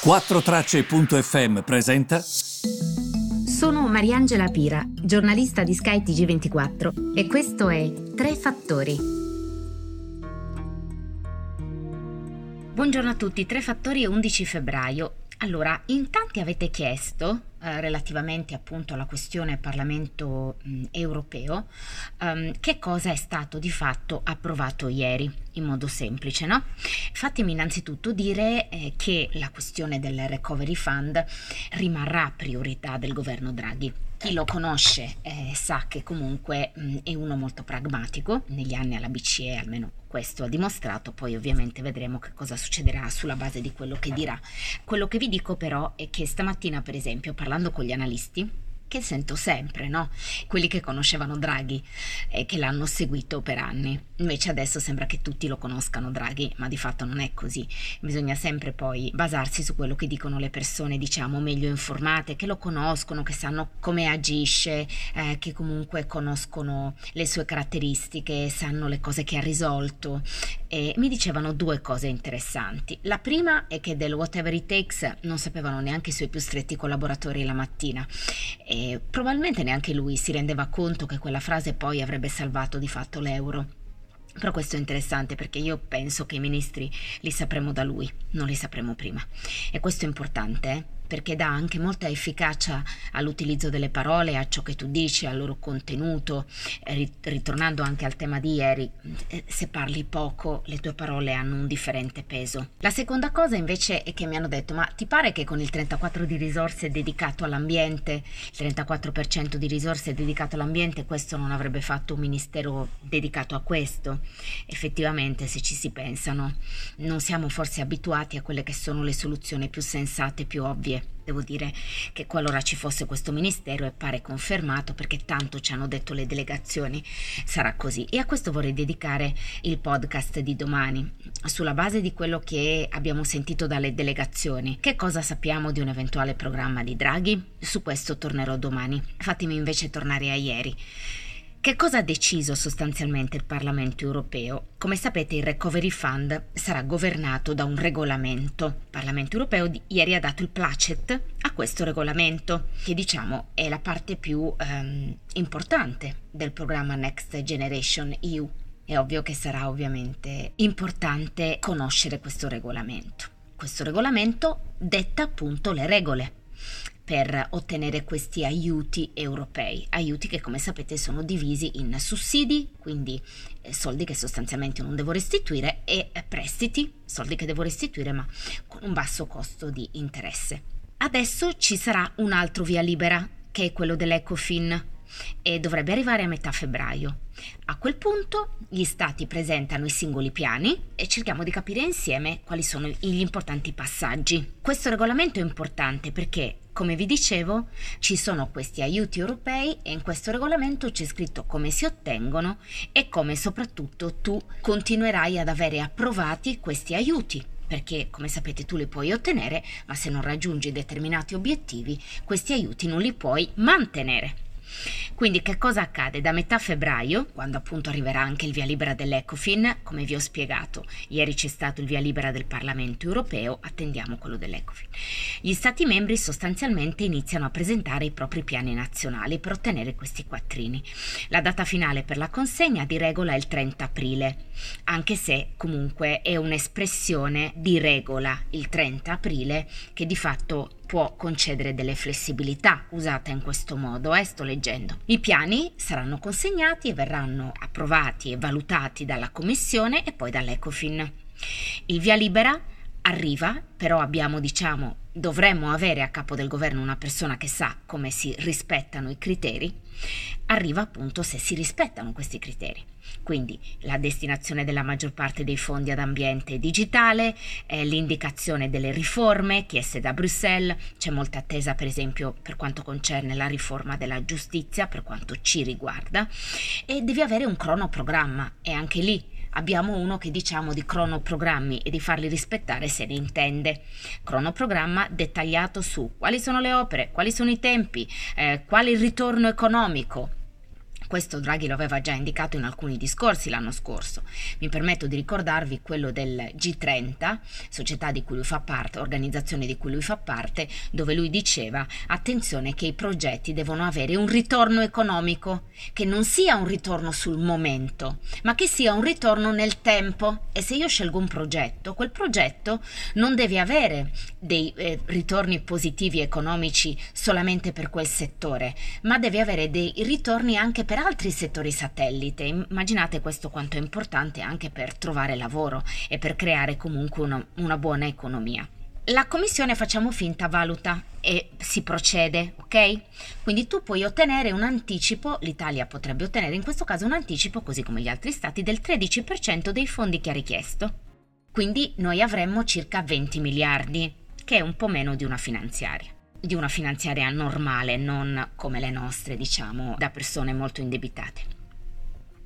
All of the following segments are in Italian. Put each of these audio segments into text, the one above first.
4Tracce.fm presenta. Sono Mariangela Pira, giornalista di Sky TG24 e questo è Tre Fattori. Buongiorno a tutti, Tre Fattori 11 febbraio. Allora, in tanti avete chiesto eh, relativamente appunto alla questione Parlamento mh, europeo, um, che cosa è stato di fatto approvato ieri, in modo semplice, no? Fatemi innanzitutto dire eh, che la questione del Recovery Fund rimarrà priorità del governo Draghi. Chi lo conosce eh, sa che comunque mh, è uno molto pragmatico, negli anni alla BCE almeno questo ha dimostrato, poi ovviamente vedremo che cosa succederà sulla base di quello che dirà. Quello che vi dico però è che stamattina per esempio parlando con gli analisti che sento sempre, no? Quelli che conoscevano Draghi e che l'hanno seguito per anni. Invece adesso sembra che tutti lo conoscano Draghi, ma di fatto non è così. Bisogna sempre poi basarsi su quello che dicono le persone, diciamo, meglio informate, che lo conoscono, che sanno come agisce, eh, che comunque conoscono le sue caratteristiche, sanno le cose che ha risolto. E mi dicevano due cose interessanti. La prima è che del whatever it takes non sapevano neanche i suoi più stretti collaboratori la mattina. E probabilmente neanche lui si rendeva conto che quella frase poi avrebbe salvato di fatto l'euro. Però questo è interessante perché io penso che i ministri li sapremo da lui, non li sapremo prima. E questo è importante, eh? Perché dà anche molta efficacia all'utilizzo delle parole, a ciò che tu dici, al loro contenuto. Ritornando anche al tema di ieri, eh, se parli poco, le tue parole hanno un differente peso. La seconda cosa invece è che mi hanno detto, ma ti pare che con il 34% di risorse dedicato all'ambiente, il 34% di risorse dedicato all'ambiente, questo non avrebbe fatto un ministero dedicato a questo? Effettivamente, se ci si pensano, non siamo forse abituati a quelle che sono le soluzioni più sensate, più ovvie Devo dire che qualora ci fosse questo ministero e pare confermato perché tanto ci hanno detto le delegazioni, sarà così. E a questo vorrei dedicare il podcast di domani, sulla base di quello che abbiamo sentito dalle delegazioni. Che cosa sappiamo di un eventuale programma di Draghi? Su questo tornerò domani. Fatemi invece tornare a ieri. Che cosa ha deciso sostanzialmente il Parlamento europeo? Come sapete il Recovery Fund sarà governato da un regolamento. Il Parlamento europeo ieri ha dato il placet a questo regolamento, che diciamo è la parte più ehm, importante del programma Next Generation EU. È ovvio che sarà ovviamente importante conoscere questo regolamento. Questo regolamento detta appunto le regole per ottenere questi aiuti europei, aiuti che come sapete sono divisi in sussidi, quindi eh, soldi che sostanzialmente non devo restituire, e eh, prestiti, soldi che devo restituire ma con un basso costo di interesse. Adesso ci sarà un altro via libera, che è quello dell'Ecofin, e dovrebbe arrivare a metà febbraio. A quel punto gli stati presentano i singoli piani e cerchiamo di capire insieme quali sono gli importanti passaggi. Questo regolamento è importante perché, come vi dicevo, ci sono questi aiuti europei e in questo regolamento c'è scritto come si ottengono e come soprattutto tu continuerai ad avere approvati questi aiuti perché come sapete tu li puoi ottenere, ma se non raggiungi determinati obiettivi, questi aiuti non li puoi mantenere. Quindi che cosa accade? Da metà febbraio, quando appunto arriverà anche il via libera dell'Ecofin, come vi ho spiegato, ieri c'è stato il via libera del Parlamento europeo, attendiamo quello dell'Ecofin. Gli Stati membri sostanzialmente iniziano a presentare i propri piani nazionali per ottenere questi quattrini. La data finale per la consegna di regola è il 30 aprile, anche se comunque è un'espressione di regola il 30 aprile che di fatto può concedere delle flessibilità usate in questo modo, eh, sto leggendo. I piani saranno consegnati e verranno approvati e valutati dalla Commissione e poi dall'Ecofin. Il via libera arriva, però abbiamo, diciamo, dovremmo avere a capo del governo una persona che sa come si rispettano i criteri, arriva appunto se si rispettano questi criteri. Quindi la destinazione della maggior parte dei fondi ad ambiente digitale, eh, l'indicazione delle riforme chieste da Bruxelles, c'è molta attesa per esempio per quanto concerne la riforma della giustizia, per quanto ci riguarda, e devi avere un cronoprogramma e anche lì abbiamo uno che diciamo di cronoprogrammi e di farli rispettare se ne intende. Cronoprogramma dettagliato su quali sono le opere, quali sono i tempi, eh, qual è il ritorno economico, Questo Draghi lo aveva già indicato in alcuni discorsi l'anno scorso. Mi permetto di ricordarvi quello del G30, società di cui lui fa parte, organizzazione di cui lui fa parte, dove lui diceva attenzione che i progetti devono avere un ritorno economico, che non sia un ritorno sul momento, ma che sia un ritorno nel tempo. E se io scelgo un progetto, quel progetto non deve avere dei eh, ritorni positivi economici solamente per quel settore, ma deve avere dei ritorni anche per altri settori satellite. Immaginate questo quanto è importante anche per trovare lavoro e per creare comunque una, una buona economia. La commissione facciamo finta valuta e si procede, ok? Quindi tu puoi ottenere un anticipo, l'Italia potrebbe ottenere in questo caso un anticipo, così come gli altri stati, del 13% dei fondi che ha richiesto. Quindi noi avremmo circa 20 miliardi, che è un po' meno di una finanziaria di una finanziaria normale, non come le nostre, diciamo, da persone molto indebitate.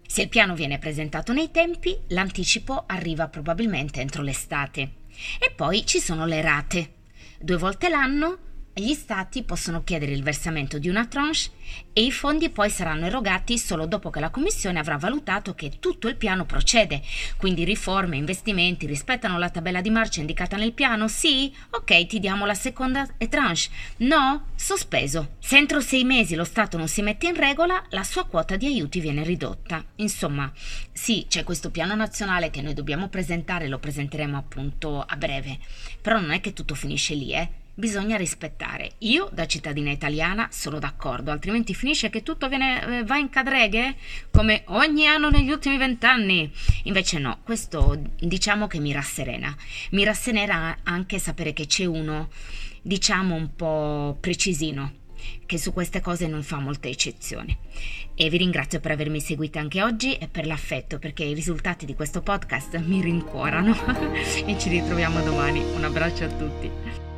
Se il piano viene presentato nei tempi, l'anticipo arriva probabilmente entro l'estate. E poi ci sono le rate. Due volte l'anno gli stati possono chiedere il versamento di una tranche e i fondi poi saranno erogati solo dopo che la Commissione avrà valutato che tutto il piano procede. Quindi riforme, investimenti rispettano la tabella di marcia indicata nel piano? Sì? Ok, ti diamo la seconda tranche. No? Sospeso. Se entro sei mesi lo Stato non si mette in regola, la sua quota di aiuti viene ridotta. Insomma, sì, c'è questo piano nazionale che noi dobbiamo presentare, lo presenteremo appunto a breve. Però non è che tutto finisce lì, eh? Bisogna rispettare. Io, da cittadina italiana, sono d'accordo, altrimenti finisce che tutto viene, eh, va in cadreghe come ogni anno negli ultimi vent'anni. Invece no, questo diciamo che mi rasserena. Mi rasserena anche sapere che c'è uno, diciamo un po' precisino, che su queste cose non fa molte eccezioni. E vi ringrazio per avermi seguito anche oggi e per l'affetto, perché i risultati di questo podcast mi rincuorano. e ci ritroviamo domani. Un abbraccio a tutti.